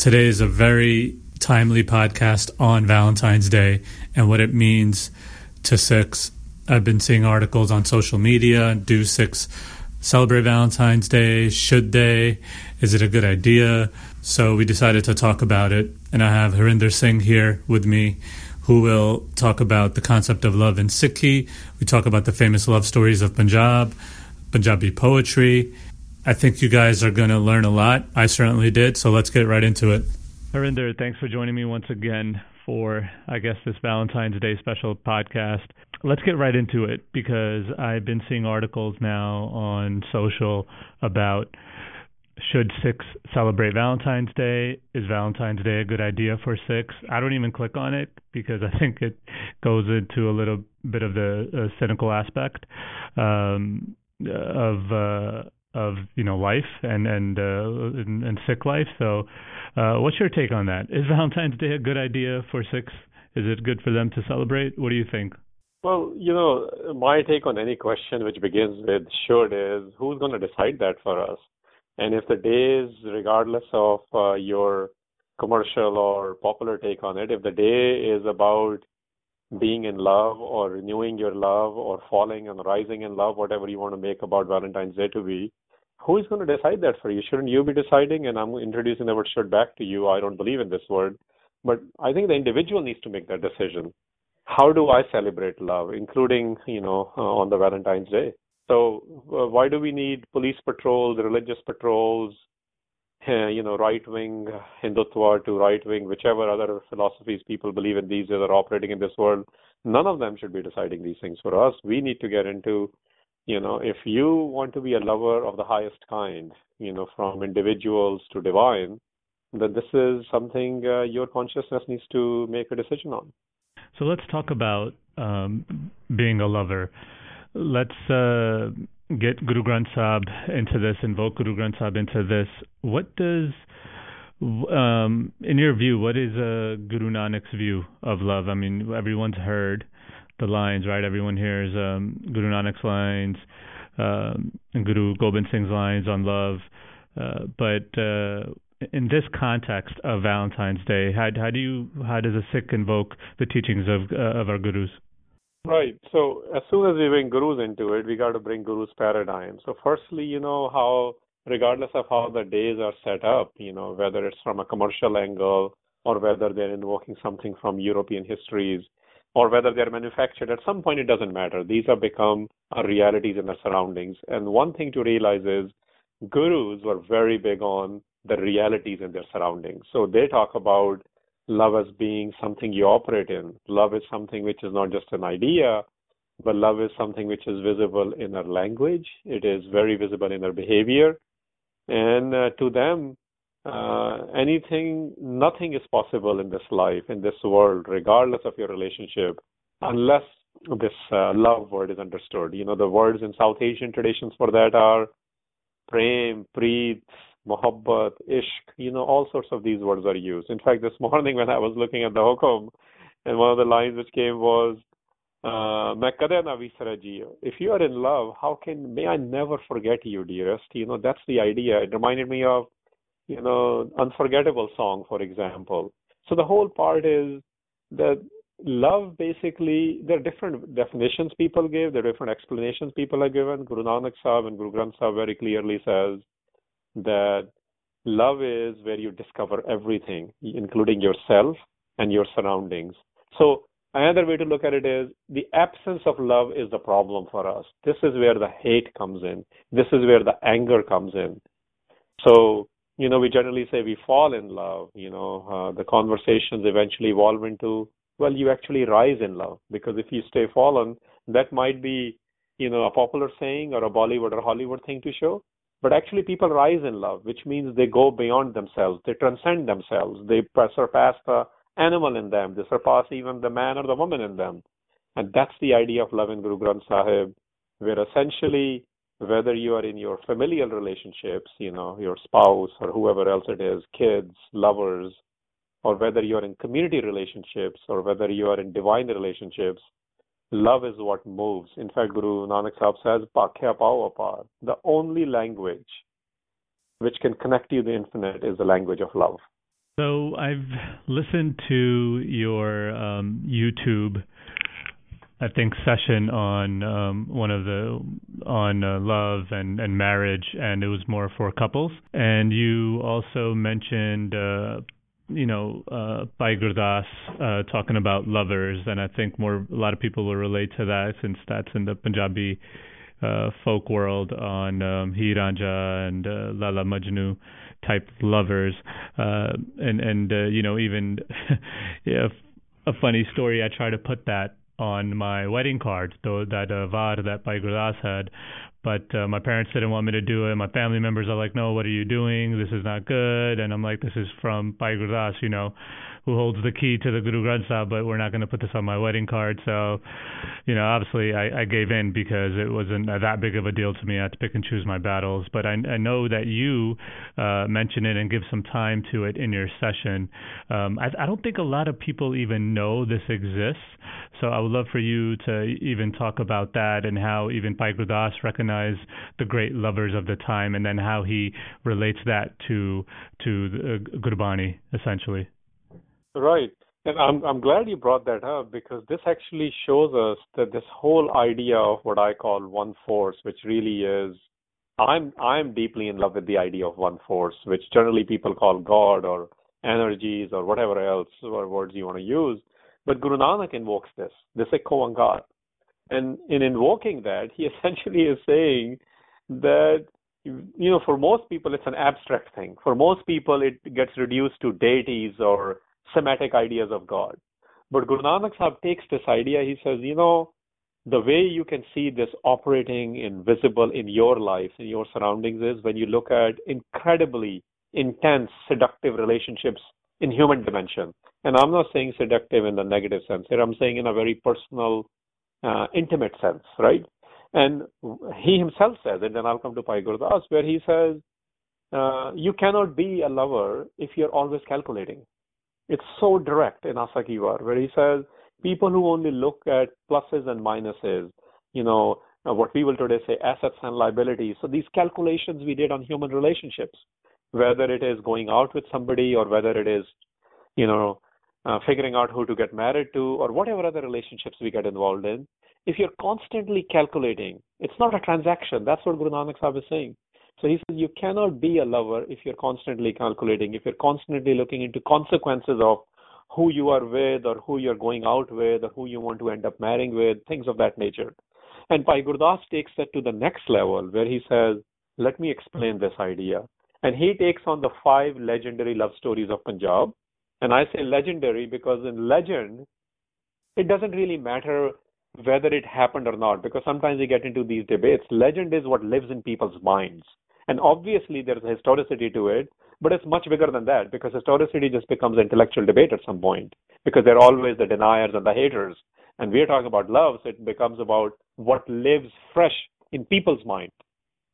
Today is a very timely podcast on Valentine's Day and what it means to Sikhs. I've been seeing articles on social media. Do Sikhs celebrate Valentine's Day? Should they? Is it a good idea? So we decided to talk about it. And I have Harinder Singh here with me, who will talk about the concept of love in Sikhi. We talk about the famous love stories of Punjab, Punjabi poetry. I think you guys are going to learn a lot. I certainly did. So let's get right into it. Harinder, thanks for joining me once again for, I guess, this Valentine's Day special podcast. Let's get right into it because I've been seeing articles now on social about should Sikhs celebrate Valentine's Day? Is Valentine's Day a good idea for Sikhs? I don't even click on it because I think it goes into a little bit of the uh, cynical aspect um, of uh, of you know life and and uh, and, and Sikh life. So, uh, what's your take on that? Is Valentine's Day a good idea for Sikhs? Is it good for them to celebrate? What do you think? Well, you know, my take on any question which begins with should is who's going to decide that for us? And if the day is, regardless of uh, your commercial or popular take on it, if the day is about being in love or renewing your love or falling and rising in love, whatever you want to make about Valentine's Day to be, who is going to decide that for you? Shouldn't you be deciding? And I'm introducing the word should back to you. I don't believe in this word. But I think the individual needs to make that decision. How do I celebrate love, including, you know, uh, on the Valentine's Day? So uh, why do we need police patrols, religious patrols, you know, right-wing Hindutva to right-wing, whichever other philosophies people believe in these days are operating in this world? None of them should be deciding these things for us. We need to get into you know, if you want to be a lover of the highest kind, you know, from individuals to divine, then this is something uh, your consciousness needs to make a decision on. So let's talk about um, being a lover. Let's uh, get Guru Granth Sahib into this, invoke Guru Granth Sahib into this. What does, um, in your view, what is uh, Guru Nanak's view of love? I mean, everyone's heard the lines, right? Everyone hears um, Guru Nanak's lines, um, and Guru Gobind Singh's lines on love. Uh, but uh, in this context of Valentine's Day, how, how do you how does a Sikh invoke the teachings of uh, of our gurus? Right. So as soon as we bring gurus into it, we got to bring gurus paradigm. So firstly, you know how regardless of how the days are set up, you know whether it's from a commercial angle or whether they're invoking something from European histories, or whether they're manufactured, at some point it doesn't matter. These have become our realities in our surroundings. And one thing to realize is gurus were very big on the realities in their surroundings. So they talk about love as being something you operate in. Love is something which is not just an idea, but love is something which is visible in our language. It is very visible in our behavior. And uh, to them, uh, anything, nothing is possible in this life, in this world, regardless of your relationship, unless this uh, love word is understood. You know, the words in South Asian traditions for that are prem, preet, mohabbat, ishq. You know, all sorts of these words are used. In fact, this morning when I was looking at the hukum, and one of the lines which came was, uh, if you are in love, how can may I never forget you, dearest? You know, that's the idea. It reminded me of you know, unforgettable song, for example. So the whole part is that love basically, there are different definitions people give, there are different explanations people are given. Guru Nanak Sahib and Guru Granth Sahib very clearly says that love is where you discover everything, including yourself and your surroundings. So another way to look at it is the absence of love is the problem for us. This is where the hate comes in. This is where the anger comes in. So you know, we generally say we fall in love. You know, uh, the conversations eventually evolve into, well, you actually rise in love because if you stay fallen, that might be, you know, a popular saying or a Bollywood or Hollywood thing to show. But actually, people rise in love, which means they go beyond themselves. They transcend themselves. They surpass the animal in them. They surpass even the man or the woman in them. And that's the idea of love in Guru Granth Sahib, where essentially whether you are in your familial relationships, you know, your spouse or whoever else it is, kids, lovers, or whether you are in community relationships or whether you are in divine relationships, love is what moves. In fact, Guru Nanak Sahib says, Pakhya Apar. The only language which can connect you to the infinite is the language of love. So I've listened to your um, YouTube, I think, session on um, one of the on uh, love and and marriage, and it was more for couples. And you also mentioned. Uh, you know, uh, Bhai Gurdas uh, talking about lovers, and I think more a lot of people will relate to that since that's in the Punjabi uh, folk world on um, and uh, Laila Majnu type lovers, uh, and and uh, you know even yeah, a funny story. I try to put that on my wedding card, though that uh, var that Bhai Gurdas had, but uh, my parents didn't want me to do it. My family members are like, "No, what are you doing? This is not good." And I'm like, "This is from Bhai Gurdas, you know, who holds the key to the Guru Granth Sahib, but we're not going to put this on my wedding card." So, you know, obviously I, I gave in because it wasn't that big of a deal to me. I had to pick and choose my battles. But I, I know that you uh, mention it and give some time to it in your session. Um, I, I don't think a lot of people even know this exists. So I would love for you to even talk about that and how even Bhai Gurdas recognized the great lovers of the time, and then how he relates that to to uh, Gurbani essentially. Right. And I'm I'm glad you brought that up because this actually shows us that this whole idea of what I call one force, which really is I'm I'm deeply in love with the idea of one force, which generally people call God or energies or whatever else or words you want to use. But Guru Nanak invokes this, this Ekoangar. And in invoking that, he essentially is saying that, you know, for most people, it's an abstract thing. For most people, it gets reduced to deities or Semitic ideas of God. But Guru Nanak Sahib takes this idea, he says, you know, the way you can see this operating invisible in your life, in your surroundings, is when you look at incredibly intense, seductive relationships in human dimension. And I'm not saying seductive in the negative sense here. I'm saying in a very personal, uh, intimate sense, right? And he himself says and I'll come to Bhai Gurdas, where he says, uh, you cannot be a lover if you're always calculating. It's so direct in Asa Ki Var where he says, people who only look at pluses and minuses, you know, what we will today say assets and liabilities. So these calculations we did on human relationships, whether it is going out with somebody or whether it is, you know, uh, figuring out who to get married to, or whatever other relationships we get involved in, if you're constantly calculating, it's not a transaction. That's what Guru Nanak Sahib is saying. So he says you cannot be a lover if you're constantly calculating, if you're constantly looking into consequences of who you are with or who you're going out with or who you want to end up marrying with, things of that nature. And Bhai Gurdas takes that to the next level where he says, let me explain this idea. And he takes on the five legendary love stories of Punjab and I say legendary because in legend, it doesn't really matter whether it happened or not, because sometimes we get into these debates. Legend is what lives in people's minds. And obviously, there's a historicity to it, but it's much bigger than that because historicity just becomes intellectual debate at some point because there are always the deniers and the haters. And we're talking about love, so it becomes about what lives fresh in people's mind.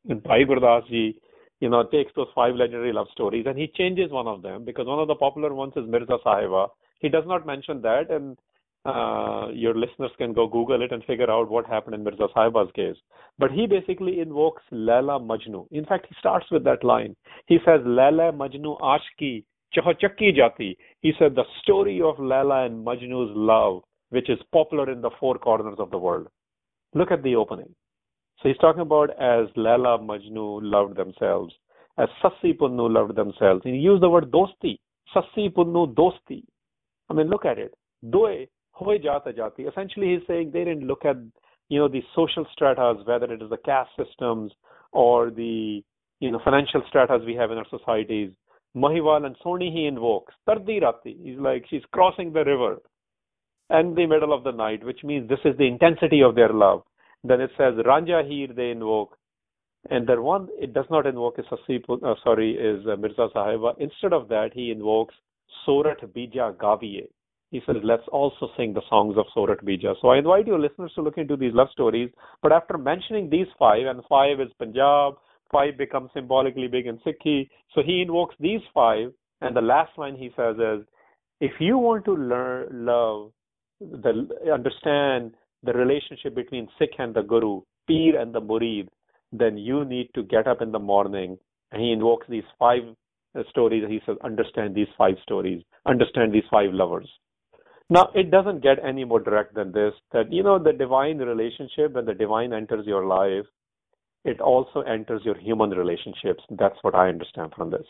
And Bhai Gurdas ji you know, takes those five legendary love stories and he changes one of them because one of the popular ones is Mirza Sahiba. He does not mention that, and uh, your listeners can go Google it and figure out what happened in Mirza Sahiba's case. But he basically invokes Laila Majnu. In fact, he starts with that line. He says, Laila Majnu Ashki Chahachakki Jati. He said, the story of Laila and Majnu's love, which is popular in the four corners of the world. Look at the opening. So he's talking about as Laila Majnu loved themselves, as Sassi Punnu loved themselves. He used the word dosti, Sassi Punnu dosti. I mean, look at it. Doe jata. Essentially, he's saying they didn't look at you know the social stratas, whether it is the caste systems or the you know financial stratas we have in our societies. Mahiwal and Soni he invokes. Tardi Rati. He's like she's crossing the river and the middle of the night, which means this is the intensity of their love. Then it says Ranjha Heer they invoke. And the one it does not invoke is Sassi, uh, sorry, is uh, Mirza Sahiba. Instead of that, he invokes Sorat Bija Gaviye. He says, let's also sing the songs of Sorat Bija. So I invite your listeners to look into these love stories. But after mentioning these five, and five is Punjab, five becomes symbolically big in Sikhi. So he invokes these five, and the last line he says is, if you want to learn love, the, understand the relationship between Sikh and the Guru, Peer and the Murid, then you need to get up in the morning. And he invokes these five stories. He says, understand these five stories, understand these five lovers. Now, it doesn't get any more direct than this that, you know, the divine relationship, when the divine enters your life, it also enters your human relationships. That's what I understand from this.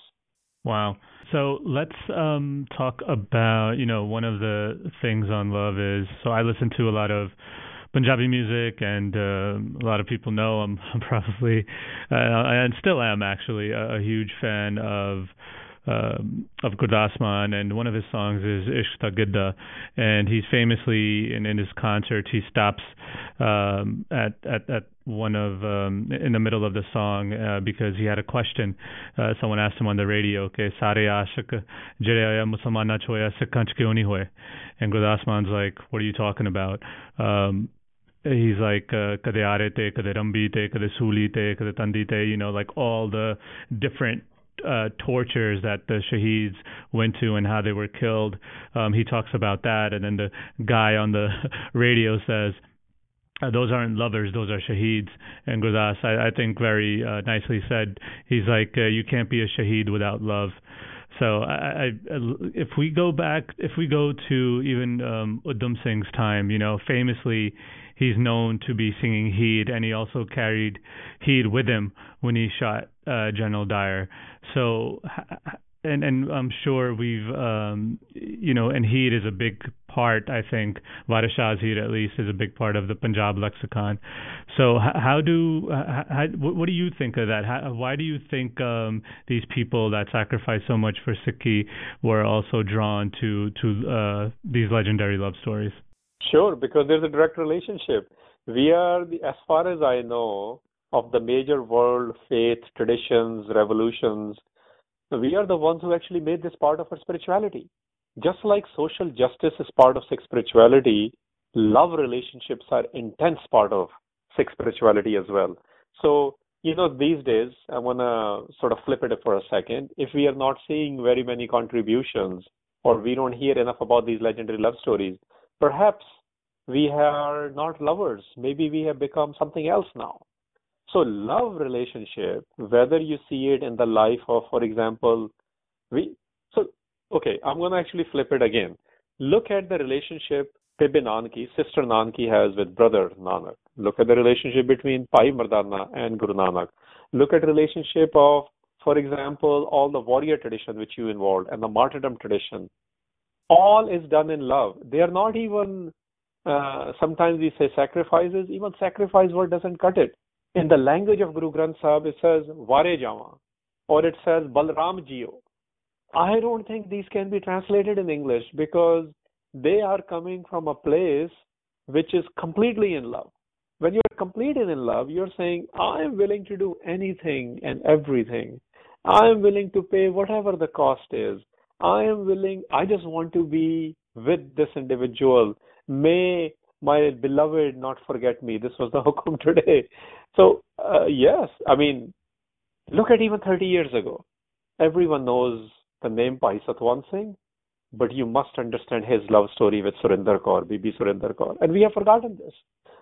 Wow. So let's um, talk about, you know, one of the things on love is so I listen to a lot of Punjabi music, and uh, a lot of people know I'm, I'm probably, uh, and still am actually, a, a huge fan of um, of Gurdas Mann, and one of his songs is Ishq Gidda, and he's famously in, in his concert he stops um, at at at one of um, in the middle of the song uh, because he had a question. Uh, someone asked him on the radio, "Okay, sare aashik jehde musalman na choya sikhan ch kyun nahi hoye?" And Gurdas Mann's like, "What are you talking about?" Um, he's like uh, kade aare te kade rambi te kade suli te kade tandi te you know like all the different uh, tortures that the shaheeds went to and how they were killed. Um, he talks about that, and then the guy on the radio says, uh, "Those aren't lovers; those are shaheeds." And Gurdas, I, I think, very uh, nicely said. He's like, uh, "You can't be a shaheed without love." So I, I, if we go back, if we go to even um, Udham Singh's time, you know, famously he's known to be singing Heer, and he also carried Heer with him when he shot uh, General Dyer. So, and and I'm sure we've, um, you know, and Heer is a big part. I think Waris Shah's Heer, at least, is a big part of the Punjab lexicon. So, how do, how, what do you think of that? How, why do you think um, these people that sacrificed so much for Sikhi were also drawn to to uh, these legendary love stories? Sure, because there's a direct relationship. We are, the, as far as I know, of the major world faith traditions, revolutions, we are the ones who actually made this part of our spirituality. Just like social justice is part of Sikh spirituality, love relationships are intense part of Sikh spirituality as well. So, you know, these days, I want to sort of flip it for a second. If we are not seeing very many contributions or we don't hear enough about these legendary love stories, perhaps we are not lovers. Maybe we have become something else now. So love relationship, whether you see it in the life of, for example, we so okay, I'm gonna actually flip it again. Look at the relationship Bibi Nanki, sister Nanki has with brother Nanak. Look at the relationship between Bhai Mardana and Guru Nanak. Look at relationship of, for example, all the warrior tradition which you involved and the martyrdom tradition all is done in love. They are not even, uh, sometimes we say sacrifices, even sacrifice word doesn't cut it. In the language of Guru Granth Sahib, it says Vare Jawa or it says Balram Jio. I don't think these can be translated in English because they are coming from a place which is completely in love. When you're completely in love, you're saying, I am willing to do anything and everything. I am willing to pay whatever the cost is. I am willing, I just want to be with this individual. May my beloved not forget me. This was the hukum today. So, uh, yes, I mean, look at even 30 years ago. Everyone knows the name Bhai Singh, but you must understand his love story with Surinder Kaur, Bibi Surinder Kaur. And we have forgotten this.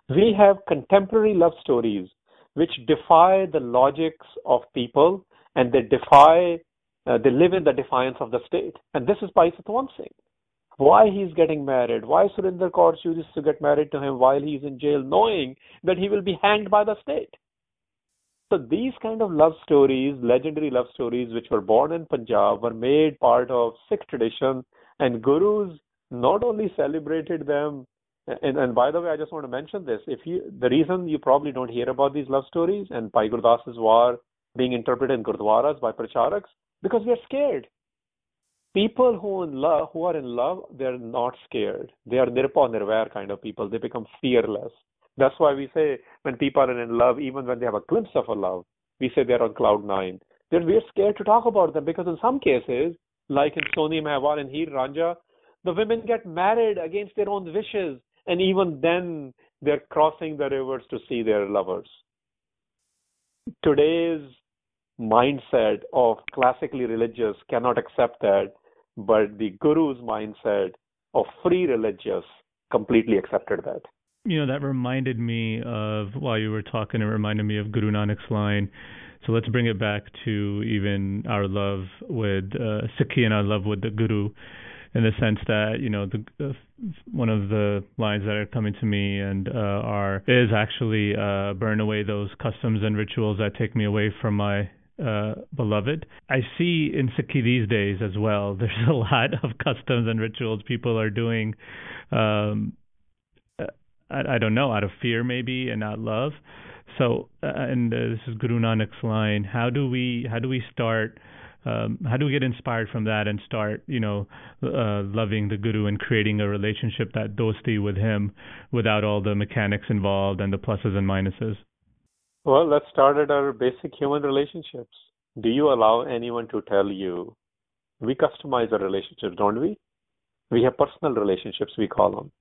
We have contemporary love stories which defy the logics of people and they defy uh, they live in the defiance of the state. And this is Bhai Singh. Why he's getting married, why Surinder Kaur chooses to get married to him while he's in jail, knowing that he will be hanged by the state. So these kind of love stories, legendary love stories, which were born in Punjab, were made part of Sikh tradition, and gurus not only celebrated them. And, and by the way, I just want to mention this: if you, the reason you probably don't hear about these love stories and Bhai Gurdas's var being interpreted in gurdwaras by pracharaks, because we are scared. People who in love who are in love, they're not scared. They are nirbhau nirvair kind of people. They become fearless. That's why we say when people are in love, even when they have a glimpse of a love, we say they're on cloud nine. Then we're scared to talk about them because in some cases, like in Soni Mehwal and Heer Ranjha, the women get married against their own wishes, and even then they're crossing the rivers to see their lovers. Today's mindset of classically religious cannot accept that, but the guru's mindset of free religious completely accepted that. You know, that reminded me of, while you were talking, it reminded me of Guru Nanak's line So let's bring it back to even our love with uh, Sikhi and our love with the Guru, in the sense that you know the uh, one of the lines that are coming to me and uh, are is actually uh, burn away those customs and rituals that take me away from my uh, beloved. I see in Sikhi these days as well. There's a lot of customs and rituals people are doing. Um, I, I don't know, out of fear maybe and not love. So, uh, and uh, this is Guru Nanak's line. How do we how do we start? Um, how do we get inspired from that and start, you know, uh, loving the Guru and creating a relationship that dosti with him, without all the mechanics involved and the pluses and minuses? Well, let's start at our basic human relationships. Do you allow anyone to tell you? We customize our relationships, don't we? We have personal relationships, we call them.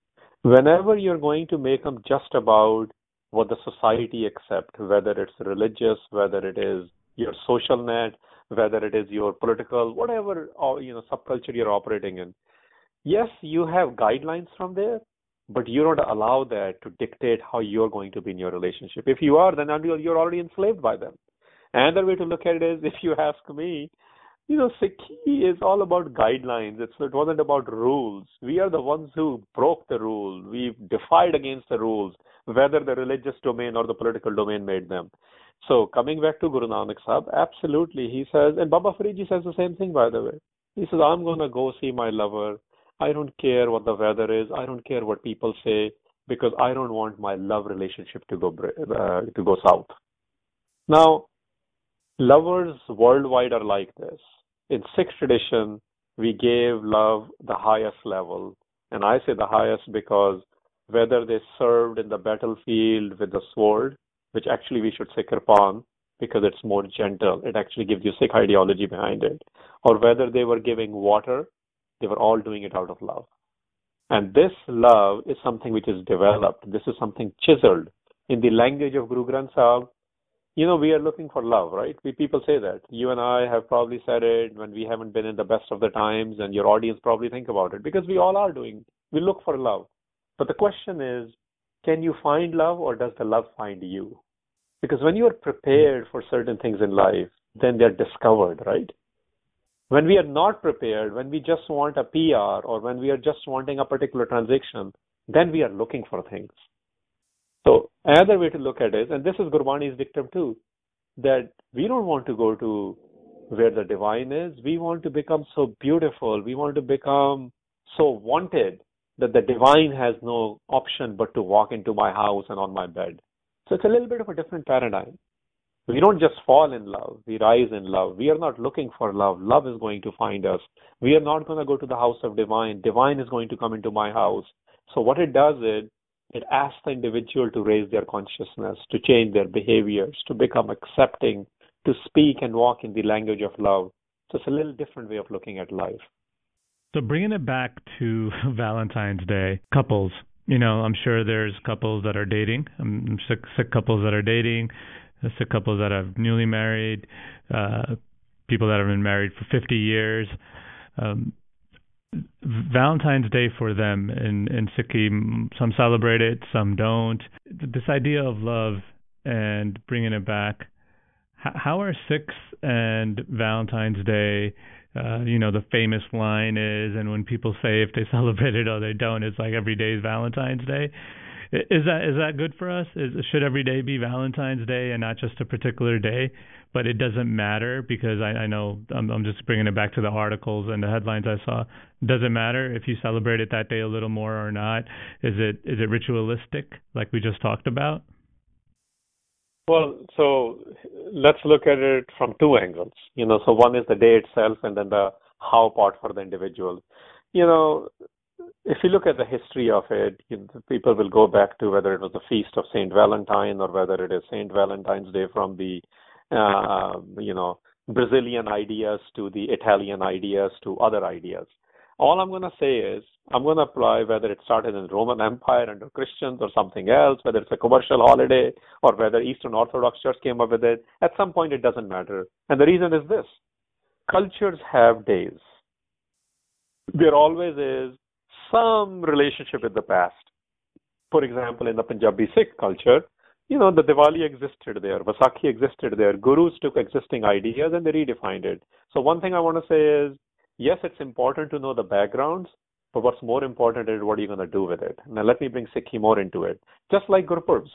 Whenever you're going to make them just about what the society accepts, whether it's religious, whether it is your social net, whether it is your political, whatever uh, you know subculture you're operating in. Yes, you have guidelines from there, but you don't allow that to dictate how you're going to be in your relationship. If you are, then you're already enslaved by them. Another way to look at it is, if you ask me, you know, Sikhi is all about guidelines. It's, it wasn't about rules. We are the ones who broke the rule. We defied against the rules, whether the religious domain or the political domain made them. So coming back to Guru Nanak Sahib, absolutely, he says, and Baba Faridji says the same thing, by the way. He says, I'm going to go see my lover. I don't care what the weather is. I don't care what people say because I don't want my love relationship to go uh, to go south. Now, lovers worldwide are like this in Sikh tradition, we gave love the highest level. And I say the highest because whether they served in the battlefield with the sword, which actually we should say kirpan, because it's more gentle, it actually gives you Sikh ideology behind it, or whether they were giving water, they were all doing it out of love. And this love is something which is developed. This is something chiseled. In the language of Guru Granth Sahib, you know, we are looking for love, right? We people say that. You and I have probably said it when we haven't been in the best of the times, and your audience probably think about it because we all are doing. We look for love, but the question is, can you find love, or does the love find you? Because when you are prepared for certain things in life, then they're discovered, right? When we are not prepared, when we just want a PR, or when we are just wanting a particular transaction, then we are looking for things. So another way to look at it, and this is Gurbani's dictum too, that we don't want to go to where the divine is. We want to become so beautiful. We want to become so wanted that the divine has no option but to walk into my house and on my bed. So it's a little bit of a different paradigm. We don't just fall in love. We rise in love. We are not looking for love. Love is going to find us. We are not going to go to the house of divine. Divine is going to come into my house. So what it does is it asks the individual to raise their consciousness, to change their behaviors, to become accepting, to speak and walk in the language of love. So it's a little different way of looking at life. So bringing it back to Valentine's Day, couples. You know, I'm sure there's couples that are dating. I'm Sikh, Sikh couples that are dating, Sikh couples that are newly married, uh, people that have been married for 50 years. Um, Valentine's Day for them in in Sikkim. Some celebrate it, some don't. This idea of love and bringing it back. How are Sikhs and Valentine's Day? Uh, you know, the famous line is, and when people say if they celebrate it or they don't, it's like every day is Valentine's Day. Is that is that good for us? Is, should every day be Valentine's Day and not just a particular day? But it doesn't matter because I, I know I'm, I'm just bringing it back to the articles and the headlines I saw. It matter if you celebrate it that day a little more or not? Is it is it ritualistic like we just talked about? Well, so let's look at it from two angles. You know, so one is the day itself, and then the how part for the individual. You know, if you look at the history of it, you people will go back to whether it was the feast of Saint Valentine or whether it is Saint Valentine's Day from the, uh, you know, Brazilian ideas to the Italian ideas to other ideas. All I'm going to say is I'm going to apply whether it started in the Roman Empire under Christians or something else, whether it's a commercial holiday or whether Eastern Orthodox Church came up with it. At some point, it doesn't matter. And the reason is this: cultures have days. There always is some relationship with the past. For example, in the Punjabi Sikh culture, you know, the Diwali existed there, Vaisakhi existed there. Gurus took existing ideas and they redefined it. So one thing I want to say is, yes, it's important to know the backgrounds, but what's more important is what are you going to do with it. Now let me bring Sikhi more into it. Just like Gurpurbs,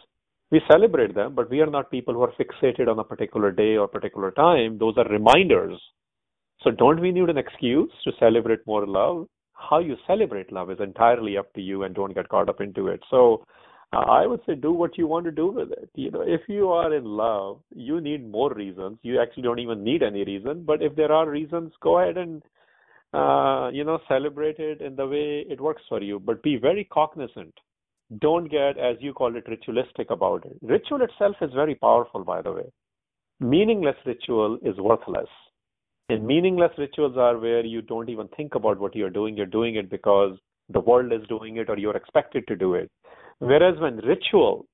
we celebrate them, but we are not people who are fixated on a particular day or particular time. Those are reminders. So don't we need an excuse to celebrate more love? How you celebrate love is entirely up to you and don't get caught up into it. So uh, I would say do what you want to do with it. You know, if you are in love, you need more reasons. You actually don't even need any reason. But if there are reasons, go ahead and uh, you know celebrate it in the way it works for you. But be very cognizant. Don't get, as you call it, ritualistic about it. Ritual itself is very powerful, by the way. Meaningless ritual is worthless. And meaningless rituals are where you don't even think about what you're doing. You're doing it because the world is doing it or you're expected to do it. Whereas when ritual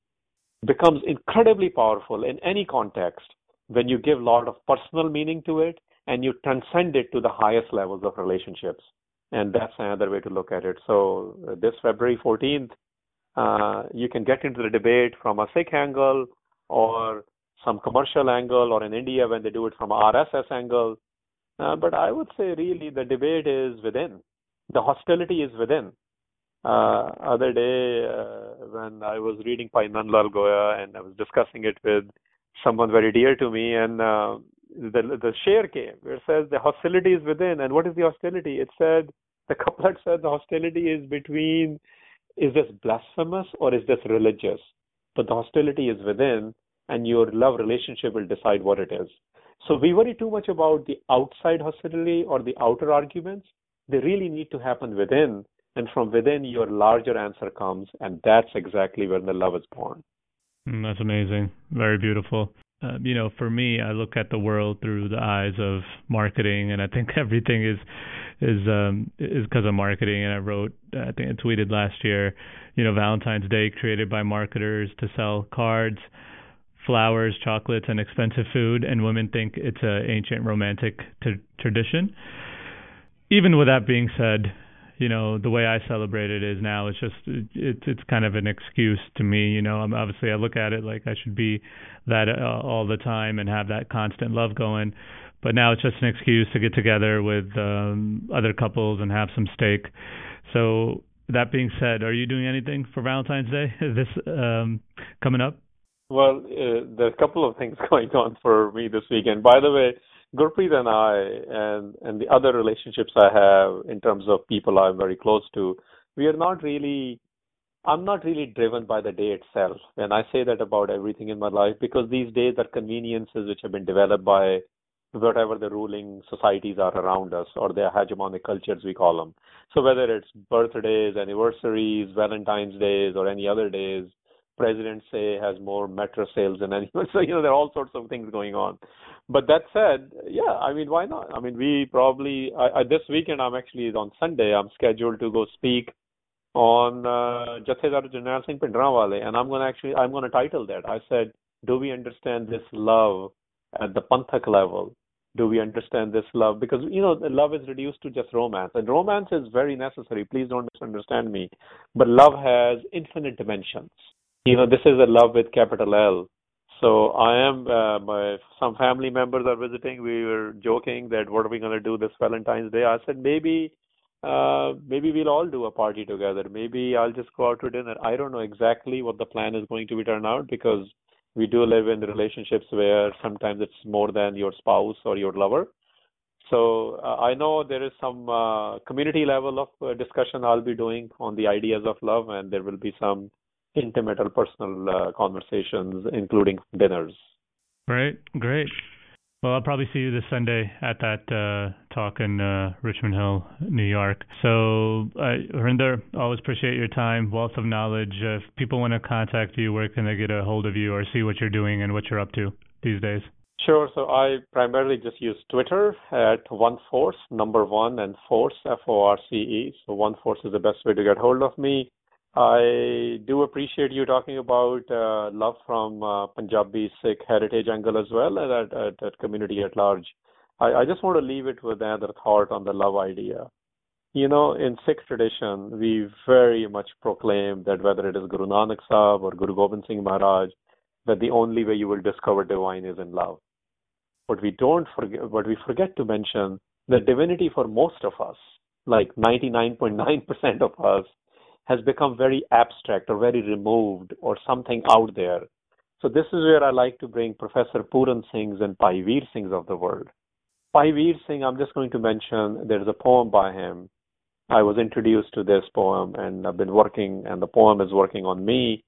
becomes incredibly powerful in any context, when you give a lot of personal meaning to it and you transcend it to the highest levels of relationships. And that's another way to look at it. So uh, this February 14th, uh, you can get into the debate from a Sikh angle or some commercial angle, or in India when they do it from RSS angle. Uh, but I would say really the debate is within. The hostility is within. Uh, other day uh, when I was reading Bhai Nand Lal Goya and I was discussing it with someone very dear to me, and uh, the the share came where it says the hostility is within, and what is the hostility? It said the couplet said the hostility is between is this blasphemous or is this religious? But the hostility is within, and your love relationship will decide what it is. So we worry too much about the outside hostility or the outer arguments. They really need to happen within and from within your larger answer comes and that's exactly where the love is born. Mm, that's amazing. Very beautiful. Uh, you know for me i look at the world through the eyes of marketing and i think everything is is um is because of marketing. And i wrote i think i tweeted last year you know valentine's day created by marketers to sell cards flowers chocolates and expensive food and women think it's an ancient romantic t- tradition. Even with that being said you know the way I celebrate it is now it's just it's it's kind of an excuse to me you know. I'm obviously I look at it like I should be that uh, all the time and have that constant love going. But now it's just an excuse to get together with um other couples and have some steak. So that being said are you doing anything for Valentine's Day this um coming up well uh, there's a couple of things going on for me this weekend by the way Gurpreet and I and and the other relationships I have in terms of people I'm very close to, we are not really I'm not really driven by the day itself. And I say that about everything in my life because these days are conveniences which have been developed by whatever the ruling societies are around us or their hegemonic cultures we call them. So whether it's birthdays, anniversaries, Valentine's days or any other days, presidents say has more metro sales than anyone. So, you know, there are all sorts of things going on. But that said, yeah, I mean, why not? I mean, we probably, I, I, this weekend, I'm actually on Sunday, I'm scheduled to go speak on uh, Jarnail Singh Bhindranwale, and I'm going to actually, I'm going to title that. I said, do we understand this love at the Panthak level? Do we understand this love? Because, you know, love is reduced to just romance, and romance is very necessary. Please don't misunderstand me. But love has infinite dimensions you know, this is a love with capital L. So I am, uh, my some family members are visiting. We were joking that what are we going to do this Valentine's Day? I said maybe, uh, maybe we'll all do a party together. Maybe I'll just go out to dinner. I don't know exactly what the plan is going to be turned out because we do live in relationships where sometimes it's more than your spouse or your lover. So uh, I know there is some uh, community level of uh, discussion I'll be doing on the ideas of love, and there will be some intimate or personal uh, conversations, including dinners. Great, great. Well, I'll probably see you this Sunday at that uh, talk in uh, Richmond Hill, New York. So, uh, Harinder, always appreciate your time, wealth of knowledge. if people want to contact you, where can they get a hold of you or see what you're doing and what you're up to these days? Sure. So I primarily just use Twitter at One Force, number one, and Force, F O R C E. So One Force is the best way to get hold of me. I do appreciate you talking about uh, love from uh, Punjabi Sikh heritage angle as well and at, at, at community at large. I, I just want to leave it with another thought on the love idea. You know, in Sikh tradition, we very much proclaim that whether it is Guru Nanak Sahib or Guru Gobind Singh Maharaj, that the only way you will discover divine is in love. But we don't forget, but we forget to mention that divinity for most of us, like 99.9% of us, has become very abstract or very removed or something out there. So this is where I like to bring Professor Puran Singh's and Bhai Veer Singh's of the world. Bhai Veer Singh, I'm just going to mention there's a poem by him. I was introduced to this poem and I've been working, and the poem is working on me,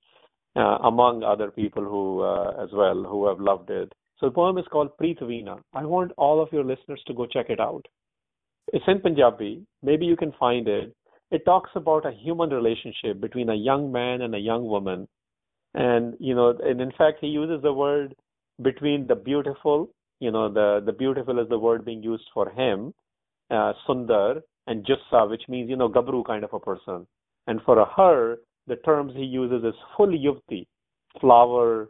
uh, among other people who, uh, as well, who have loved it. So the poem is called Preet Veena. I want all of your listeners to go check it out. It's in Punjabi. Maybe you can find it. It talks about a human relationship between a young man and a young woman. And, you know, and in fact, he uses the word between the beautiful, you know, the, the beautiful is the word being used for him, uh, Sundar, and Jussa, which means, you know, Gabru kind of a person. And for her, the terms he uses is full yuvti, flower,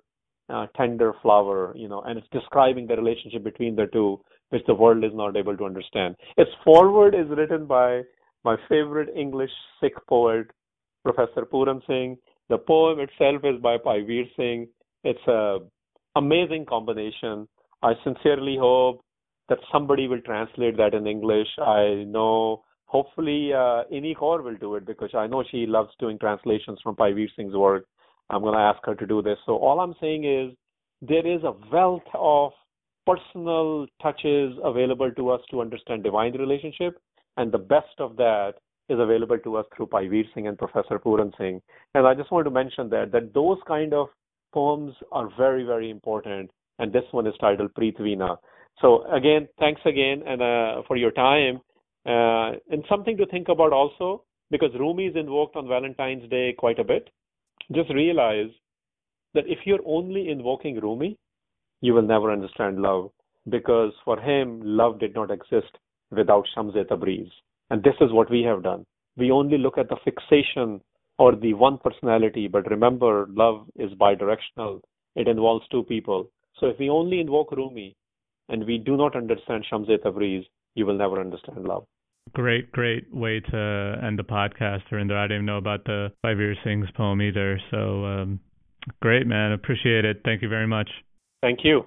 uh, tender flower, you know, and it's describing the relationship between the two, which the world is not able to understand. Its foreword is written by my favorite English Sikh poet, Professor Puran Singh. The poem itself is by Bhai Veer Singh. It's a amazing combination. I sincerely hope that somebody will translate that in English. I know hopefully uh, Ini Kaur will do it because I know she loves doing translations from Bhai Veer Singh's work. I'm going to ask her to do this. So all I'm saying is there is a wealth of personal touches available to us to understand divine relationship, and the best of that is available to us through Bhai Veer Singh and Professor Puran Singh. And I just want to mention that that those kind of poems are very very important, and this one is titled Preet Veena. So again, thanks again and uh, for your time, uh, and something to think about also because Rumi is invoked on Valentine's Day quite a bit just realize that if you're only invoking Rumi, you will never understand love because for him, love did not exist without Shamse Tabriz. And this is what we have done. We only look at the fixation or the one personality, but remember, love is bidirectional. It involves two people. So if we only invoke Rumi and we do not understand Shamse Tabriz, you will never understand love. Great, great way to end the podcast, Harinder. I didn't even know about the Veer Singh's poem either. So um, great, man. Appreciate it. Thank you very much. Thank you.